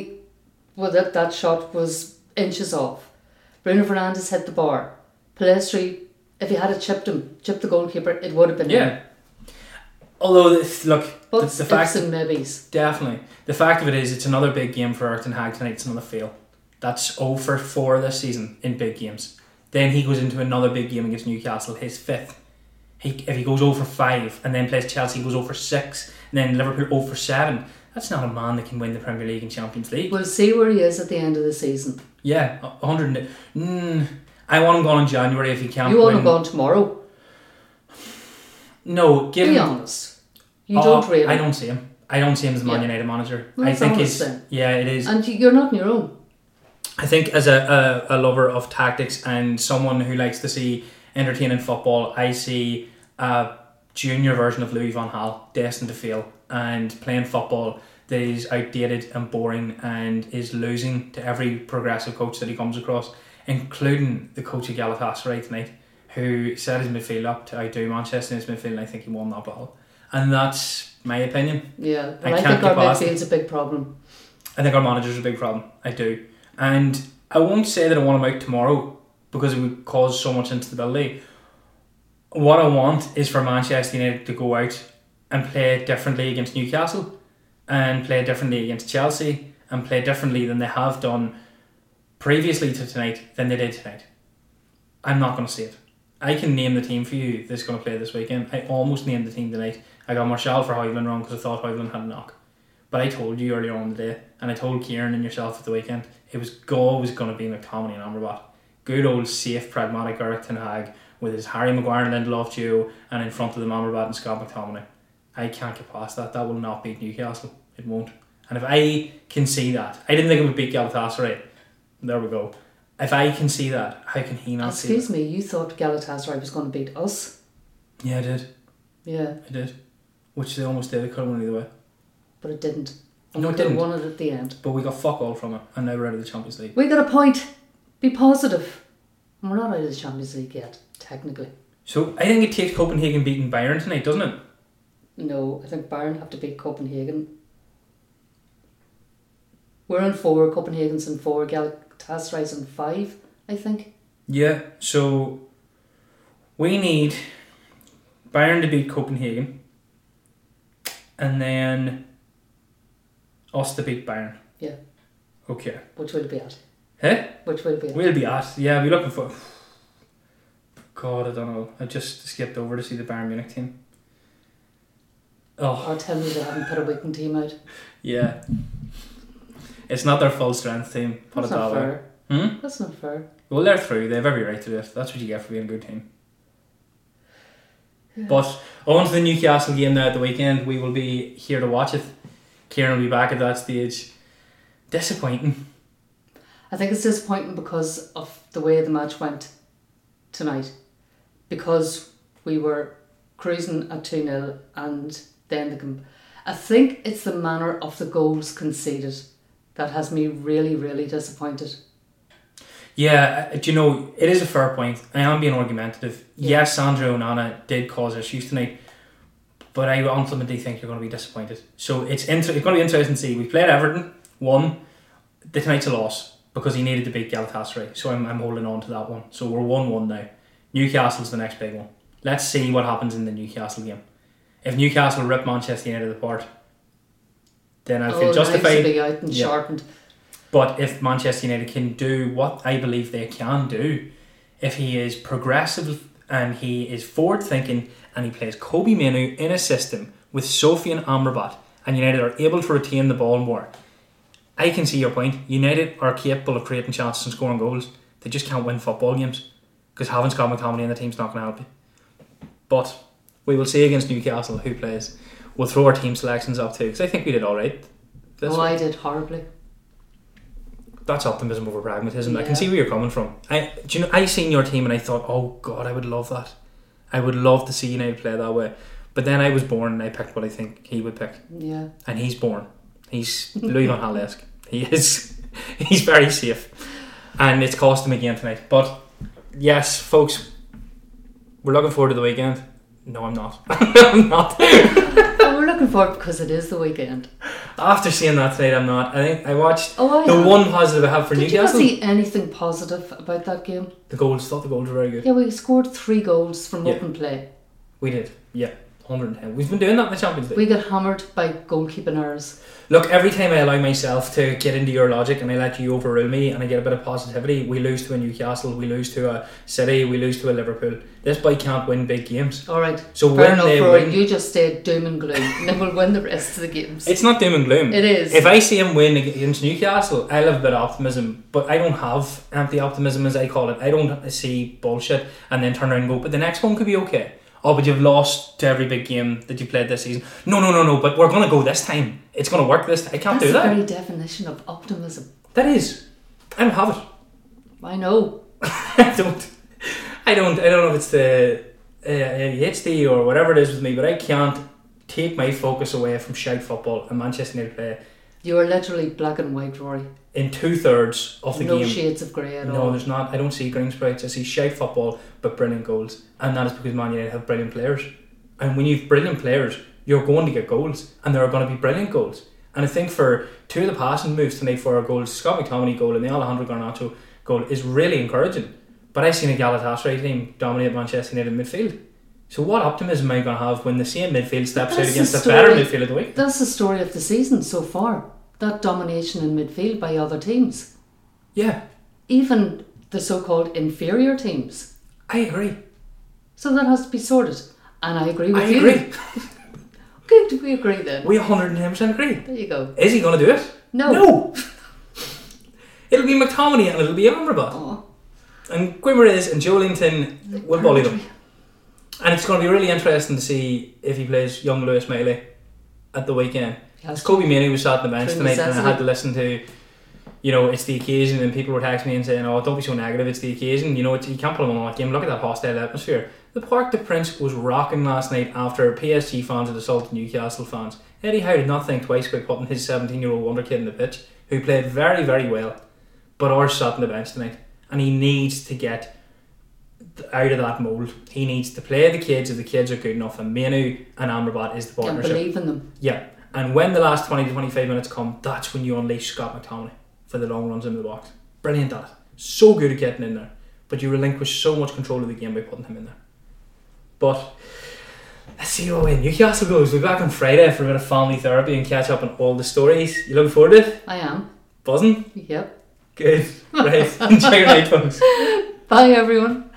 well, that, that shot was inches off. Bruno Fernandes hit the bar. Pellistri, if he had it chipped him, chipped the goalkeeper, it would have been. Yeah. Although, this- look, But the, fact and maybes. Definitely. The fact of it is, it's another big game for Ten Hag tonight. It's another fail. That's 0 for 4 this season in big games. Then he goes into another big game against Newcastle, his fifth. He, if he goes over 5 and then plays Chelsea, he goes over 6, and then Liverpool over 7, that's not a man that can win the Premier League and Champions League. We'll see where he is at the end of the season. Yeah, 100. Mm, I want him gone in January if he can't you want win. him gone tomorrow. No, give Be him. honest. You Oh, don't rate him. I don't see him. I don't see him as a Man Yeah. United manager. Well, I think he's. then. Yeah, it is. And you- you're not on your own. I think as a, a, a lover of tactics and someone who likes to see entertaining football, I see a junior version of Louis van Gaal destined to fail and playing football that is outdated and boring and is losing to every progressive coach that he comes across, including the coach of Galatasaray tonight, who set his midfield up to outdo Manchester in his midfield and I think he won that battle. And that's my opinion. Yeah. I I, think our midfield's a big problem. I think our manager's a big problem. I do. And I won't say that I want him out tomorrow because it would cause so much instability. What I want is for Manchester United to go out and play differently against Newcastle and play differently against Chelsea and play differently than they have done previously to tonight than they did tonight. I'm not going to say it. I can name the team for you that's going to play this weekend. I almost named the team tonight. I got Martial for Højlund wrong because I thought Højlund had a knock. But I told you earlier on the day, and I told Kieran and yourself at the weekend, it was always going to be McTominay and Amrabat. Good old, safe, pragmatic Eric Ten Hag with his Harry Maguire and Lindelof duo, and in front of them Amrabat and Scott McTominay. I can't get past that. That will not beat Newcastle. It won't. And if I can see that, I didn't think it would beat Galatasaray. There we go. If I can see that, how can he not see it? Excuse me, you thought Galatasaray was going to beat us? Yeah, I did. Yeah, I did. Which they almost did. It could have went either way. but it didn't. And No, we it didn't. won it at the end. But we got fuck all from it, and now we're out of the Champions League. We got a point. Be positive. And we're not out of the Champions League yet, technically. So I think it takes Copenhagen beating Bayern tonight, doesn't it? No, I think Bayern have to beat Copenhagen. We're in four, Copenhagen's in four, Galatasaray's in five, I think. Yeah. So we need Bayern to beat Copenhagen, and then us to beat Bayern. Yeah. Okay. Which will be at. Hey, Which will be at. we'll be at. Yeah, we're looking for. God, I don't know. I just skipped over to see the Bayern Munich team. Oh, Or tell me they haven't put a weekend team out. yeah. It's not their full strength team. Put That's it not that way. fair. Hmm? That's not fair. Well, they're through. They have every right to do it. That's what you get for being a good team. But on to the Newcastle game now at the weekend. We will be here to watch it. Kieran will be back at that stage. Disappointing. I think it's disappointing because of the way the match went tonight. Because we were cruising at 2 0 and then the. Com- I think it's the manner of the goals conceded that has me really, really disappointed. Yeah, uh, do you know, it is a fair point. I am being argumentative. Yeah. Yes, Sandro Onana did cause issues tonight, but I ultimately think you're going to be disappointed. So it's, inter- it's going to be interesting to see. We played Everton, won. The tonight's a loss because he needed to beat Galatasaray. So I'm, I'm holding on to that one. So we're 1 1 now. Newcastle's the next big one. Let's see what happens in the Newcastle game. If Newcastle rip Manchester United apart, then I oh, feel nice justified. be out and Yeah. sharpened. But if Manchester United can do what I believe they can do, if he is progressive and he is forward thinking and he plays Kobbie Mainoo in a system with Sofian Amrabat and United are able to retain the ball more, I can see your point. United are capable of creating chances and scoring goals. They just can't win football games because having Scott McTominay in the team's not going to help you. But we will see against Newcastle who plays. We'll throw our team selections up too because I think we did all right. This oh, I did horribly. that's optimism over pragmatism. I can see where you're coming from. I do you know I seen your team and I thought, oh god, I would love that. I would love to see United play that way. But then I was born and I picked what I think he would pick, Yeah. and he's born. He's Louis van Gaal. He is. He's very safe, and it's cost him again tonight. But yes, folks, we're looking forward to the weekend. No, I'm not. I'm not. Looking forward because it is the weekend. After seeing that tonight, I'm not. I think I watched Oh, I the am. one positive I have for Newcastle. Did you see anything positive about that game? The goals. Thought the goals were very good. Yeah, we scored three goals from Yeah. open play. We did, yeah, 110. We've been doing that in the Champions League. We got hammered by goalkeeping errors. Look, every time I allow myself to get into your logic and I let you overrule me and I get a bit of positivity, we lose to a Newcastle, we lose to a City, we lose to a Liverpool. This boy can't win big games. All right. So Fair when enough, they Rory. win, You just stay doom and gloom, and then we'll win the rest of the games. it's not doom and gloom. It is. If I see him win against Newcastle, I'll have a bit of optimism, but I don't have empty optimism as I call it. I don't see bullshit and then turn around and go, but the next one could be okay. Oh, but you've lost to every big game that you played this season. No, no, no, no, but we're going to go this time. It's going to work this time. I can't That's do the that. very definition of optimism. That is. I don't have it. I know. I don't. I don't. I don't know if it's the uh, ADHD or whatever it is with me, but I can't take my focus away from shite football and Manchester United play You are literally black and white, Rory. in two thirds of the no game. shades of grey at No, all. No, there's not. I don't see green sprites. I see shite football, but brilliant goals, and that is because Man United have brilliant players. And when you've brilliant players, you're going to get goals, and there are going to be brilliant goals. And I think for two of the passing moves tonight for our goals, Scott McTominay goal and the Alejandro Garnacho goal is really encouraging. But I've seen a Galatasaray team dominate Manchester United midfield. So what optimism am I going to have when the same midfield steps out against the the better midfield of the week? That's the story of the season so far. That domination in midfield by other teams. Yeah, Even the so called inferior teams. I agree. So that has to be sorted. And I agree with I you. agree. Good, we agree then. We 110% agree. There you go. Is he going to do it? No. No. it'll be McTominay and it'll be Amrabat. Oh, And Guimaraes and Joelinton will bully them. And it's going to be really interesting to see if he plays young Lewis Miley at the weekend. Yes. Kobbie Mainoo was sat on the bench tonight and I had to listen to, you know, it's the occasion and people were texting me and saying, oh, don't be so negative, it's the occasion. You know, it's, you can't put him on that game. Look at that hostile atmosphere. The Parc des Princes was rocking last night after PSG fans had assaulted Newcastle fans. Eddie Howe did not think twice about putting his 17 year old wonder kid in the pitch, who played very, very well, but ours sat on the bench tonight. And he needs to get out of that mould. He needs to play the kids if the kids are good enough, and Mainoo and Amrabat is the And partnership. believe in them. Yeah, and when the last 20 to 25 minutes come, that's when you unleash Scott McTominay for the long runs into the box. Brilliant at it. So good at getting in there. But you relinquish so much control of the game by putting him in there. But let's see how way Newcastle goes. We'll be back on Friday for a bit of family therapy and catch up on all the stories. You looking forward to it? I am. Buzzing? Yep. Good. Right. Enjoy your night, folks. Bye, everyone.